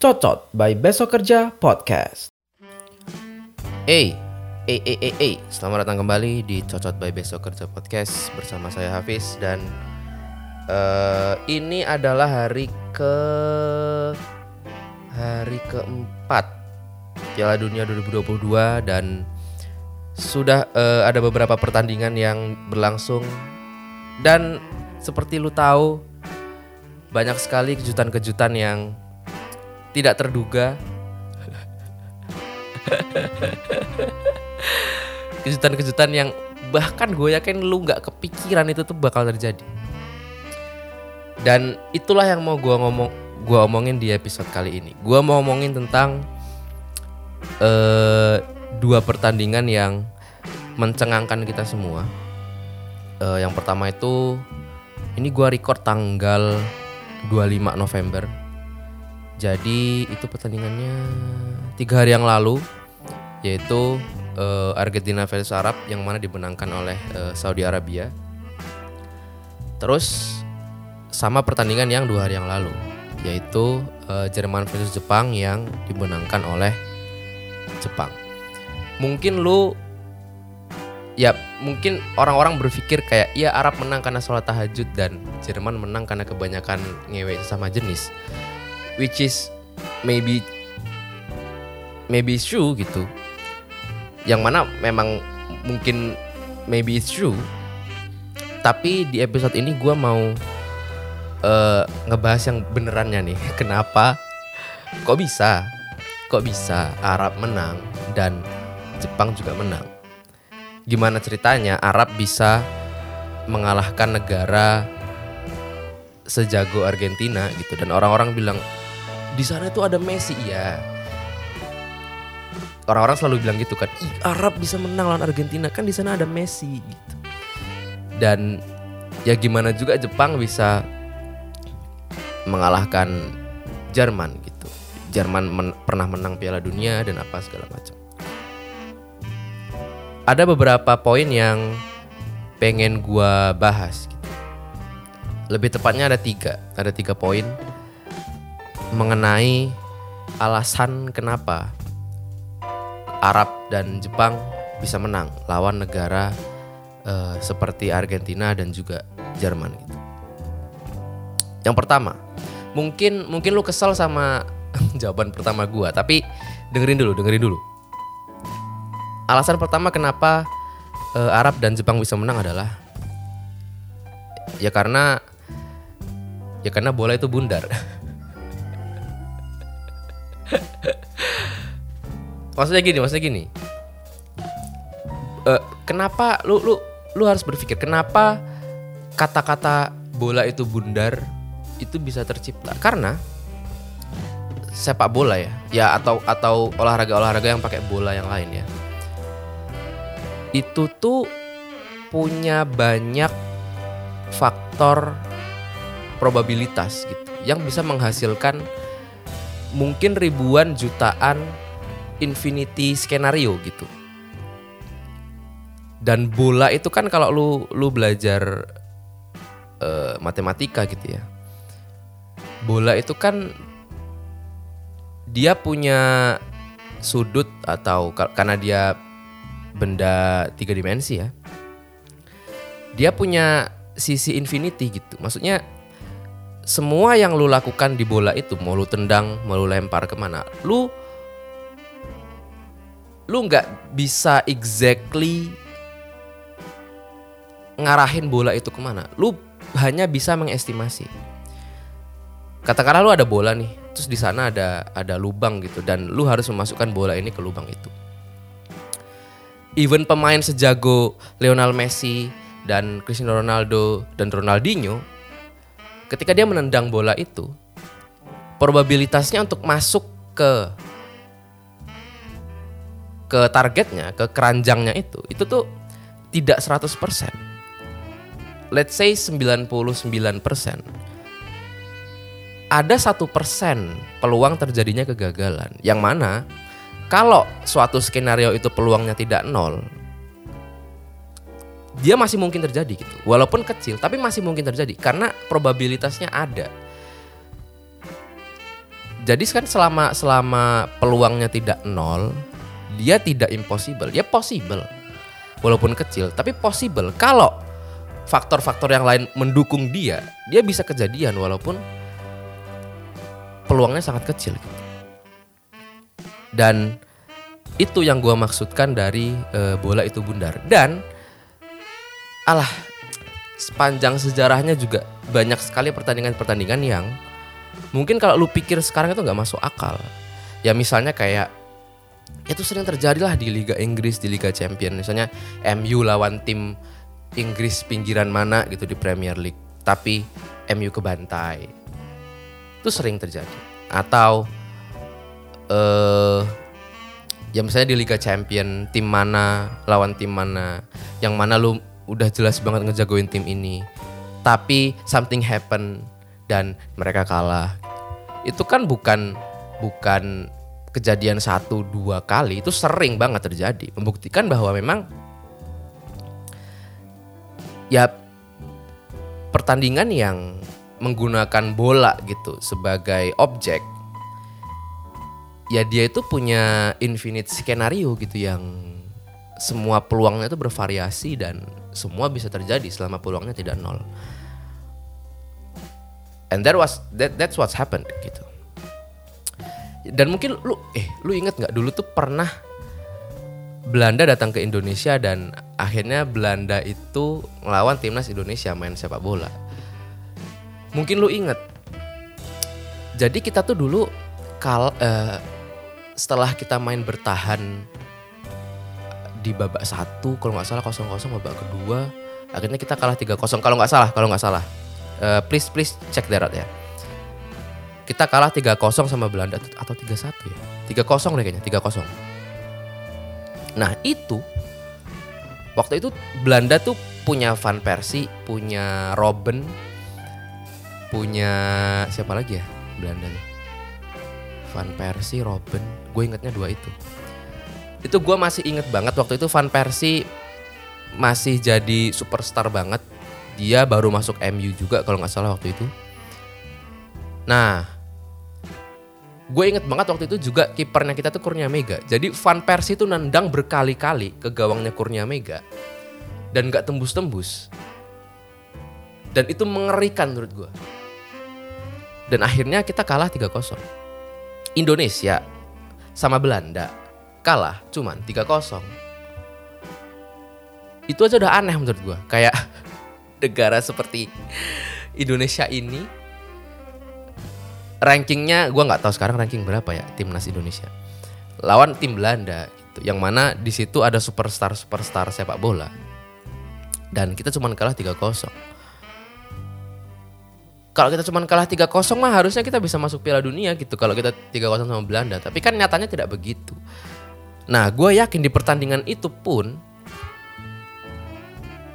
Cocot by Besok Kerja Podcast. Hey, eh eh eh eh, selamat datang kembali di Cocot by Besok Kerja Podcast bersama saya Hafiz dan eh ini adalah hari ke hari keempat Piala Dunia 2022 dan sudah eh, ada beberapa pertandingan yang berlangsung. Dan seperti lu tahu banyak sekali kejutan-kejutan yang tidak terduga. Kejutan-kejutan yang bahkan gue yakin lu nggak kepikiran itu tuh bakal terjadi. Dan itulah yang mau gue ngomong gue omongin di episode kali ini. Gue mau ngomongin tentang eh, dua pertandingan yang mencengangkan kita semua Eh, yang pertama itu ini gue record tanggal 25 November jadi itu pertandingannya tiga hari yang lalu yaitu eh, Argentina versus Arab yang mana dimenangkan oleh eh, Saudi Arabia. Terus sama pertandingan yang dua hari yang lalu yaitu eh, Jerman versus Jepang yang dimenangkan oleh Jepang. Mungkin lu ya mungkin orang-orang berpikir kayak ya Arab menang karena sholat tahajud dan Jerman menang karena kebanyakan ngewe sama jenis. Which is maybe maybe it's true gitu. Yang mana memang mungkin maybe it's true. Tapi di episode ini gue mau eh, ngebahas yang benerannya nih. Kenapa? Kok bisa? Kok bisa Arab menang dan Jepang juga menang. Gimana ceritanya Arab bisa mengalahkan negara sejago Argentina gitu? Dan orang-orang bilang di sana itu ada Messi. Ya orang-orang selalu bilang gitu kan Arab bisa menang lawan Argentina kan di sana ada Messi. Gitu. Dan ya gimana juga Jepang bisa mengalahkan Jerman gitu. Jerman men- pernah menang Piala Dunia dan apa segala macam ada beberapa poin yang pengen gua bahas gitu. lebih tepatnya ada tiga ada tiga poin mengenai alasan kenapa Arab dan Jepang bisa menang lawan negara eh, seperti Argentina dan juga Jerman gitu. Yang pertama, mungkin mungkin lu kesel sama jawaban pertama gua, tapi dengerin dulu, dengerin dulu. Alasan pertama kenapa eh, Arab dan Jepang bisa menang adalah ya karena ya karena bola itu bundar. maksudnya gini, maksudnya gini. Eh, kenapa lu lu lu harus berpikir kenapa kata-kata bola itu bundar itu bisa tercipta? Karena sepak bola ya, ya atau atau olahraga-olahraga yang pakai bola yang lain ya. Itu tuh punya banyak faktor probabilitas gitu yang bisa menghasilkan mungkin ribuan jutaan infinity skenario gitu. Dan bola itu kan kalau lu lu belajar eh, matematika gitu ya. Bola itu kan dia punya sudut atau ka- karena dia benda tiga dimensi ya. Dia punya sisi infinity gitu. Maksudnya semua yang lu lakukan di bola itu mau lu tendang, mau lu lempar ke mana, lu lu nggak bisa exactly ngarahin bola itu ke mana. Lu hanya bisa mengestimasi. Katakanlah lu ada bola nih, terus di sana ada ada lubang gitu dan lu harus memasukkan bola ini ke lubang itu. Even pemain sejago Lionel Messi dan Cristiano Ronaldo dan Ronaldinho ketika dia menendang bola itu probabilitasnya untuk masuk ke ke targetnya, ke keranjangnya itu, itu tuh tidak 100%. Let's say 99%. Ada satu persen peluang terjadinya kegagalan. Yang mana kalau suatu skenario itu peluangnya tidak nol, dia masih mungkin terjadi gitu. Walaupun kecil, tapi masih mungkin terjadi karena probabilitasnya ada. Jadi kan selama selama peluangnya tidak nol, dia tidak impossible, dia possible. Walaupun kecil, tapi possible. Kalau faktor-faktor yang lain mendukung dia, dia bisa kejadian walaupun peluangnya sangat kecil. gitu. Dan itu yang gua maksudkan dari eh, bola itu bundar. Dan alah sepanjang sejarahnya juga banyak sekali pertandingan-pertandingan yang mungkin kalau lu pikir sekarang itu nggak masuk akal. Ya misalnya kayak itu sering terjadi lah di Liga Inggris, di Liga Champion. Misalnya MU lawan tim Inggris pinggiran mana gitu di Premier League, tapi MU kebantai. Itu sering terjadi. Atau eh ya misalnya di Liga Champion tim mana lawan tim mana, yang mana lu udah jelas banget ngejagoin tim ini, tapi something happen dan mereka kalah. Itu kan bukan bukan kejadian satu dua kali itu sering banget terjadi membuktikan bahwa memang ya pertandingan yang menggunakan bola gitu sebagai objek ya dia itu punya infinite skenario gitu yang semua peluangnya itu bervariasi dan semua bisa terjadi selama peluangnya tidak nol and that was that that's what's happened gitu dan mungkin lu eh lu inget nggak dulu tuh pernah Belanda datang ke Indonesia dan akhirnya Belanda itu ngelawan timnas Indonesia main sepak bola. Mungkin lu inget. Jadi kita tuh dulu kal eh, setelah kita main bertahan di babak satu kalau nggak salah kosong kosong babak kedua akhirnya kita kalah 3-0 kalau nggak salah kalau nggak salah. Eh, please please that out ya. Kita kalah 3-0 sama Belanda atau 3-1 ya? 3-0 deh kayaknya 3-0 Nah itu waktu itu Belanda tuh punya Van Persie, punya Robben, punya siapa lagi ya Belanda nih? Van Persie, Robben, gue ingetnya dua itu. Itu gue masih inget banget waktu itu Van Persie masih jadi superstar banget. Dia baru masuk MU juga kalau nggak salah waktu itu. Nah, gue inget banget waktu itu juga kipernya kita tuh Kurnia Mega. Jadi Van Persie itu nendang berkali-kali ke gawangnya Kurnia Mega dan nggak tembus-tembus. Dan itu mengerikan menurut gue. Dan akhirnya kita kalah 3-0. Indonesia sama Belanda kalah cuman 3-0. Itu aja udah aneh menurut gue. Kayak negara seperti Indonesia ini rankingnya gue nggak tahu sekarang ranking berapa ya timnas Indonesia lawan tim Belanda gitu yang mana di situ ada superstar superstar sepak bola dan kita cuma kalah 3-0 kalau kita cuma kalah 3-0 mah harusnya kita bisa masuk Piala Dunia gitu kalau kita 3-0 sama Belanda. Tapi kan nyatanya tidak begitu. Nah gue yakin di pertandingan itu pun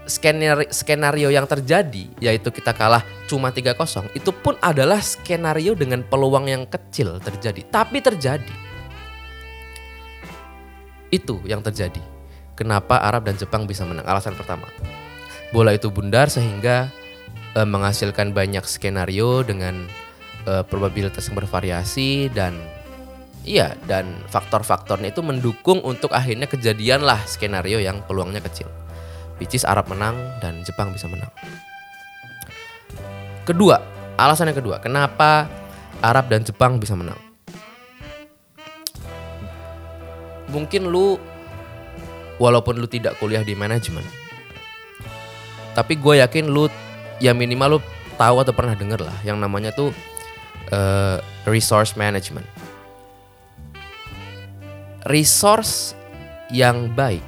skenario, skenario yang terjadi yaitu kita kalah cuma 3-0 itu pun adalah skenario dengan peluang yang kecil terjadi. Tapi terjadi. Itu yang terjadi. Kenapa Arab dan Jepang bisa menang? Alasan pertama. Bola itu bundar sehingga eh, menghasilkan banyak skenario dengan eh, probabilitas yang bervariasi dan iya dan faktor-faktornya itu mendukung untuk akhirnya kejadian lah skenario yang peluangnya kecil which is Arab menang dan Jepang bisa menang. Kedua, alasan yang kedua, kenapa Arab dan Jepang bisa menang? Mungkin lu walaupun lu tidak kuliah di manajemen, tapi gue yakin lu ya minimal lu tahu atau pernah denger lah yang namanya tuh eh, resource management. Resource yang baik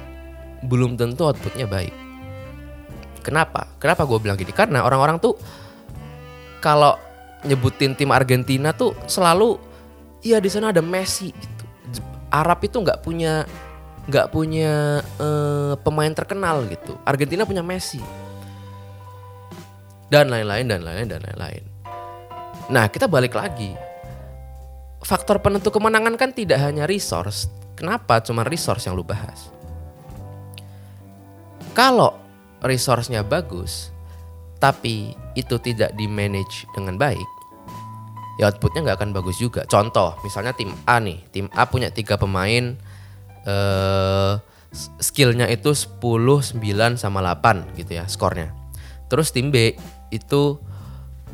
belum tentu outputnya baik. Kenapa? Kenapa gue bilang gini? Karena orang-orang tuh kalau nyebutin tim Argentina tuh selalu ya di sana ada Messi gitu. Arab itu nggak punya nggak punya eh, pemain terkenal gitu. Argentina punya Messi dan lain-lain dan lain-lain dan lain-lain. Nah kita balik lagi. Faktor penentu kemenangan kan tidak hanya resource. Kenapa cuma resource yang lu bahas? Kalau resource-nya bagus, tapi itu tidak di manage dengan baik, ya outputnya nggak akan bagus juga. Contoh, misalnya tim A nih, tim A punya tiga pemain, eh, skillnya itu 10, 9 sama 8 gitu ya skornya. Terus tim B itu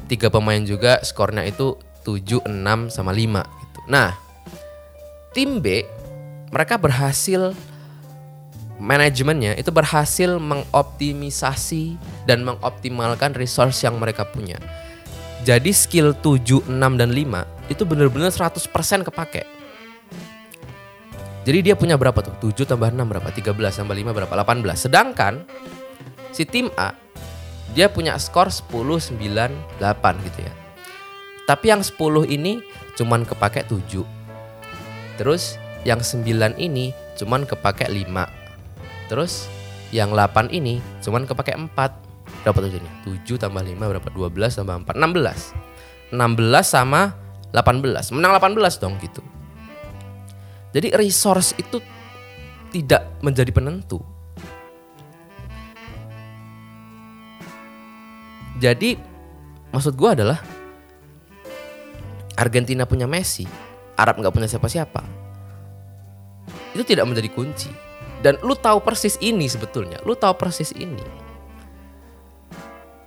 tiga pemain juga skornya itu 7, 6 sama 5 gitu. Nah, tim B mereka berhasil manajemennya itu berhasil mengoptimisasi dan mengoptimalkan resource yang mereka punya. Jadi skill 7, 6 dan 5 itu benar-benar 100% kepake. Jadi dia punya berapa tuh? 7 tambah 6 berapa? 13 tambah 5 berapa? 18. Sedangkan si tim A dia punya skor 10 9 8 gitu ya. Tapi yang 10 ini cuman kepake 7. Terus yang 9 ini cuman kepake 5. Terus yang 8 ini cuman kepake 4. Berapa tuh jadinya? 7 tambah 5 berapa? 12 tambah 4 16. 16 sama 18. Menang 18 dong gitu. Jadi resource itu tidak menjadi penentu. Jadi maksud gue adalah Argentina punya Messi, Arab nggak punya siapa-siapa. Itu tidak menjadi kunci. Dan lu tahu persis ini sebetulnya, lu tahu persis ini.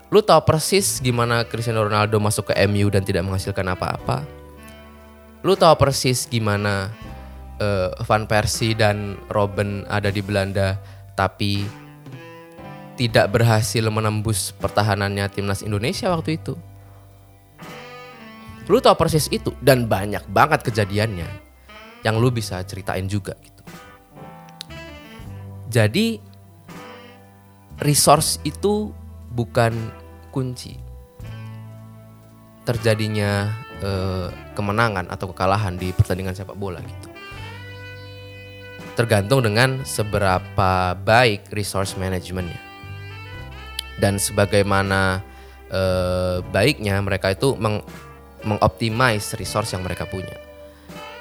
Lu tahu persis gimana Cristiano Ronaldo masuk ke MU dan tidak menghasilkan apa-apa. Lu tahu persis gimana uh, Van Persie dan Robben ada di Belanda tapi tidak berhasil menembus pertahanannya timnas Indonesia waktu itu. Lu tahu persis itu dan banyak banget kejadiannya yang lu bisa ceritain juga gitu. Jadi resource itu bukan kunci terjadinya eh, kemenangan atau kekalahan di pertandingan sepak bola gitu tergantung dengan seberapa baik resource managementnya dan sebagaimana eh, baiknya mereka itu meng, mengoptimize resource yang mereka punya.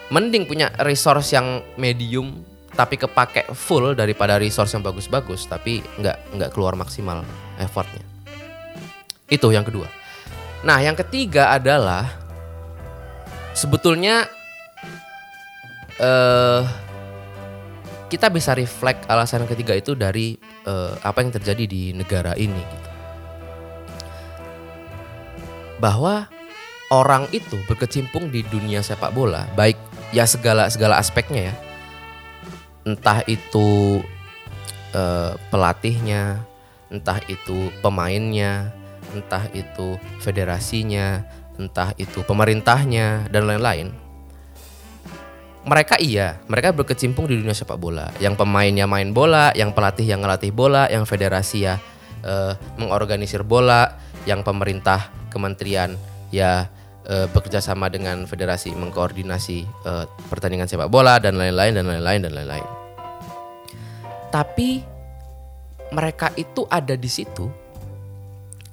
Mending punya resource yang medium tapi kepake full daripada resource yang bagus-bagus tapi nggak nggak keluar maksimal effortnya. Itu yang kedua. Nah yang ketiga adalah sebetulnya eh kita bisa reflect alasan ketiga itu dari uh, apa yang terjadi di negara ini gitu. Bahwa orang itu berkecimpung di dunia sepak bola, baik ya segala segala aspeknya ya. Entah itu uh, pelatihnya, entah itu pemainnya, entah itu federasinya, entah itu pemerintahnya dan lain-lain mereka iya, mereka berkecimpung di dunia sepak bola. Yang pemainnya main bola, yang pelatih yang ngelatih bola, yang federasi ya uh, mengorganisir bola, yang pemerintah kementerian ya uh, bekerja sama dengan federasi mengkoordinasi uh, pertandingan sepak bola dan lain-lain dan lain-lain dan lain-lain. Tapi mereka itu ada di situ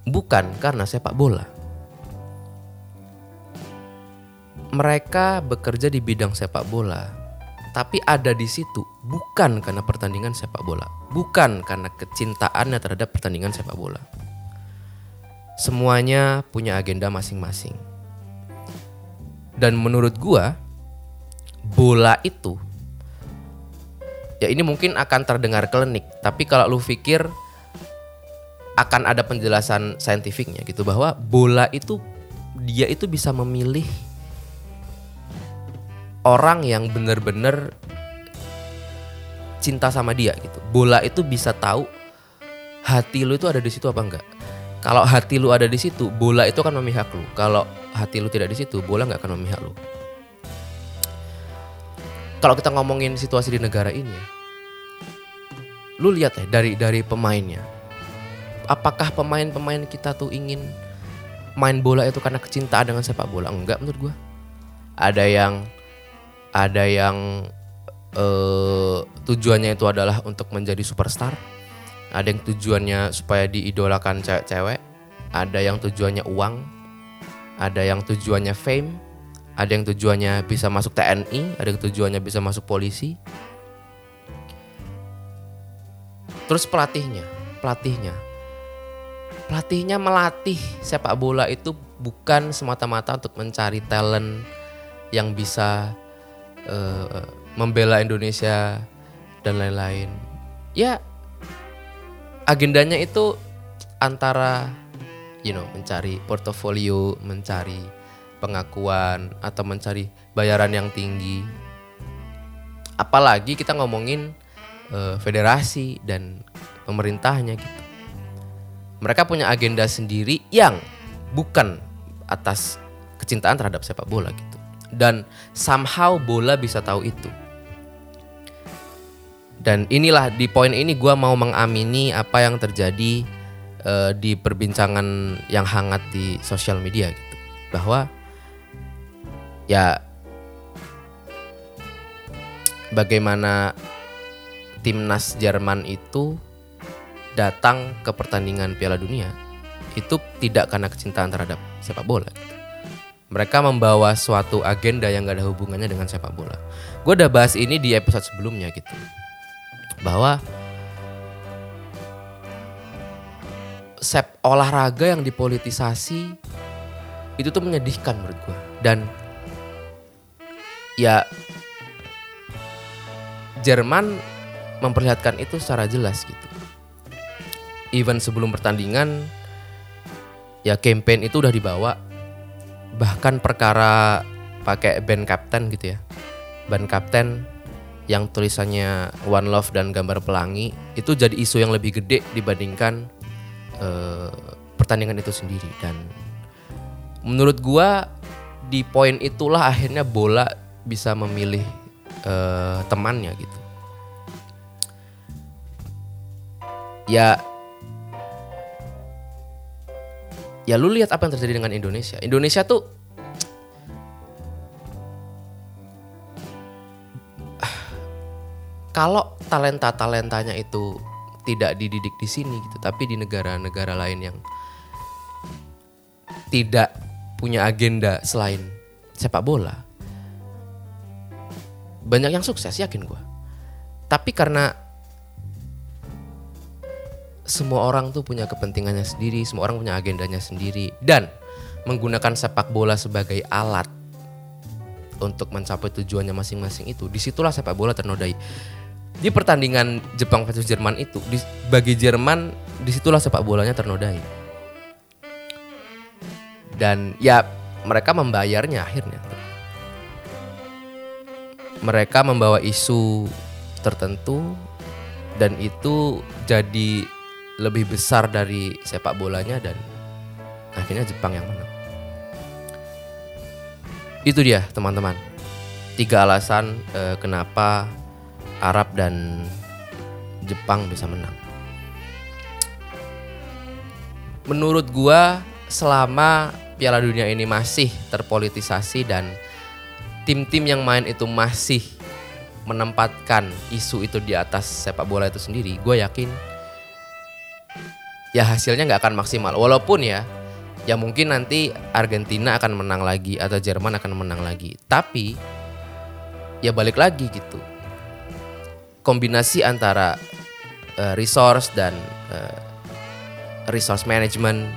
bukan karena sepak bola mereka bekerja di bidang sepak bola, tapi ada di situ bukan karena pertandingan sepak bola, bukan karena kecintaannya terhadap pertandingan sepak bola. Semuanya punya agenda masing-masing. Dan menurut gua, bola itu ya ini mungkin akan terdengar klinik, tapi kalau lu pikir akan ada penjelasan saintifiknya gitu bahwa bola itu dia itu bisa memilih orang yang bener-bener cinta sama dia gitu. Bola itu bisa tahu hati lu itu ada di situ apa enggak. Kalau hati lu ada di situ, bola itu akan memihak lu. Kalau hati lu tidak di situ, bola nggak akan memihak lu. Kalau kita ngomongin situasi di negara ini ya, lu lihat ya dari dari pemainnya. Apakah pemain-pemain kita tuh ingin main bola itu karena kecintaan dengan sepak bola? Enggak menurut gua. Ada yang ada yang uh, tujuannya itu adalah untuk menjadi superstar. Ada yang tujuannya supaya diidolakan cewek-cewek. Ada yang tujuannya uang. Ada yang tujuannya fame. Ada yang tujuannya bisa masuk TNI ada yang tujuannya bisa masuk polisi. Terus pelatihnya pelatihnya. Pelatihnya melatih sepak bola itu bukan semata-mata untuk mencari talent yang bisa uh, membela Indonesia dan lain-lain. Ya agendanya itu antara you know mencari portofolio, mencari pengakuan atau mencari bayaran yang tinggi. Apalagi kita ngomongin uh, federasi dan pemerintahnya gitu. Mereka punya agenda sendiri yang bukan atas kecintaan terhadap sepak bola gitu. Dan somehow bola bisa tahu itu. Dan inilah di poin ini gue mau mengamini apa yang terjadi uh, di perbincangan yang hangat di sosial media gitu. Bahwa ya bagaimana timnas Jerman itu datang ke pertandingan Piala Dunia itu tidak karena kecintaan terhadap sepak bola. Gitu. Mereka membawa suatu agenda yang gak ada hubungannya dengan sepak bola. Gue udah bahas ini di episode sebelumnya gitu, bahwa sep olahraga yang dipolitisasi itu tuh menyedihkan menurut gue dan ya Jerman memperlihatkan itu secara jelas gitu. Even sebelum pertandingan ya campaign itu udah dibawa bahkan perkara pakai band kapten gitu ya. Band kapten yang tulisannya One Love dan gambar pelangi itu jadi isu yang lebih gede dibandingkan uh, pertandingan itu sendiri dan menurut gua di poin itulah akhirnya bola bisa memilih uh, temannya gitu. Ya ya lu lihat apa yang terjadi dengan Indonesia. Indonesia tuh kalau talenta-talentanya itu tidak dididik di sini gitu, tapi di negara-negara lain yang tidak punya agenda selain sepak bola, banyak yang sukses yakin gue tapi karena semua orang tuh punya kepentingannya sendiri semua orang punya agendanya sendiri. Dan menggunakan sepak bola sebagai alat untuk mencapai tujuannya masing-masing itu di situlah sepak bola ternodai. Di pertandingan Jepang versus Jerman itu di, bagi Jerman di situlah sepak bolanya ternodai. Dan ya mereka membayarnya akhirnya. Mereka membawa isu tertentu dan itu jadi lebih besar dari sepak bolanya dan akhirnya Jepang yang menang. Itu dia teman-teman. Tiga alasan eh, kenapa Arab dan Jepang bisa menang. Menurut gua selama Piala Dunia ini masih terpolitisasi dan tim-tim yang main itu masih menempatkan isu itu di atas sepak bola itu sendiri, gue yakin ya hasilnya nggak akan maksimal. Walaupun ya, ya mungkin nanti Argentina akan menang lagi atau Jerman akan menang lagi. Tapi ya balik lagi gitu. Kombinasi antara uh, resource dan uh, resource management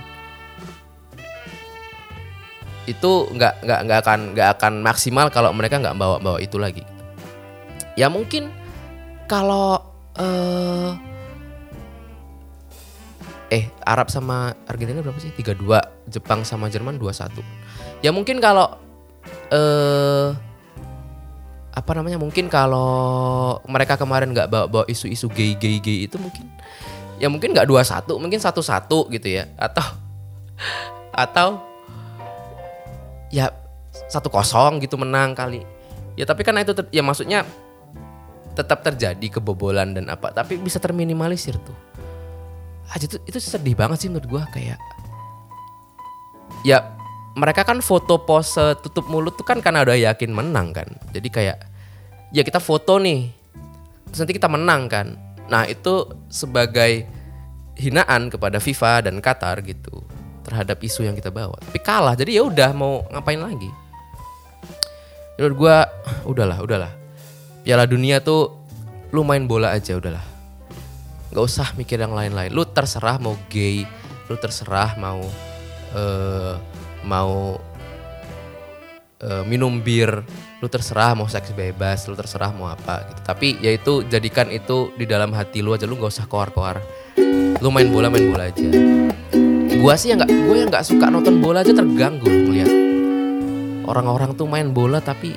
itu nggak nggak nggak akan nggak akan maksimal kalau mereka nggak bawa bawa itu lagi ya mungkin kalau uh, eh Arab sama Argentina berapa sih? 32 Jepang sama Jerman 21 ya mungkin kalau eh apa namanya mungkin kalau mereka kemarin nggak bawa bawa isu-isu gay gay gay itu mungkin ya mungkin nggak dua satu mungkin satu satu gitu ya. Atau atau ya satu kosong gitu menang kali. Ya tapi kan itu ya maksudnya tetap terjadi kebobolan dan apa tapi bisa terminimalisir tuh aja itu itu sedih banget sih menurut gue kayak ya mereka kan foto pose tutup mulut tuh kan karena udah yakin menang kan jadi kayak ya kita foto nih terus nanti kita menang kan nah itu sebagai hinaan kepada FIFA dan Qatar gitu terhadap isu yang kita bawa. Tapi kalah, jadi ya udah mau ngapain lagi? Menurut gue, udahlah, udahlah. Piala Dunia tuh lu main bola aja udahlah. Nggak usah mikir yang lain-lain. Lu terserah mau gay lu terserah mau eh mau eh, minum bir lu terserah mau seks bebas lu terserah mau apa gitu. Tapi yaitu jadikan itu di dalam hati lu aja. Lu nggak usah koar-koar. Lu main bola main bola aja. Gua sih yang nggak gue yang nggak suka nonton bola aja terganggu ngeliat. Orang-orang tuh main bola tapi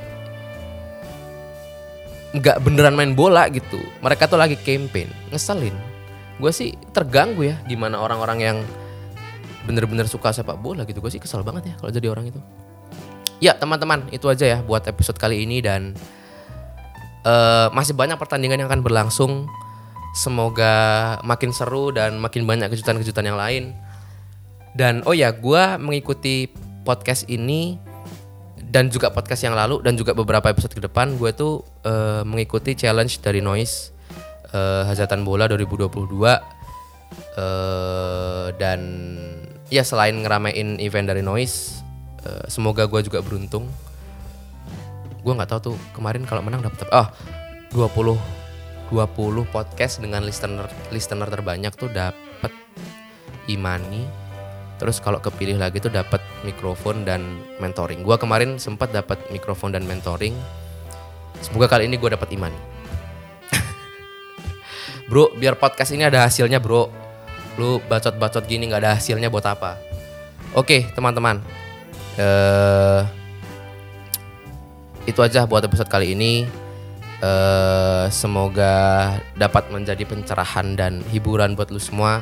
nggak beneran main bola gitu. Mereka tuh lagi campaign ngeselin. Gue sih terganggu ya gimana orang-orang yang bener-bener suka sepak bola gitu. Gue sih kesel banget ya kalau jadi orang itu. Ya teman-teman itu aja ya buat episode kali ini dan eh, masih banyak pertandingan yang akan berlangsung. Semoga makin seru dan makin banyak kejutan-kejutan yang lain. Dan oh ya gue mengikuti podcast ini dan juga podcast yang lalu dan juga beberapa episode ke depan gue tuh eh, mengikuti challenge dari Noise eh, Hajatan Bola 2022 eh, dan ya selain ngeramein event dari Noise eh, semoga gue juga beruntung. Gue nggak tahu tuh kemarin kalau menang dapat ah 20 20 podcast dengan listener listener terbanyak tuh dapat Imani. Terus kalau kepilih lagi tuh dapat mikrofon dan mentoring. Gua kemarin sempat dapat mikrofon dan mentoring. Semoga kali ini gue dapat iman. bro, biar podcast ini ada hasilnya, bro. Lu bacot-bacot gini nggak ada hasilnya buat apa? Oke, teman-teman. Eh itu aja buat episode kali ini. Eh semoga dapat menjadi pencerahan dan hiburan buat lu semua.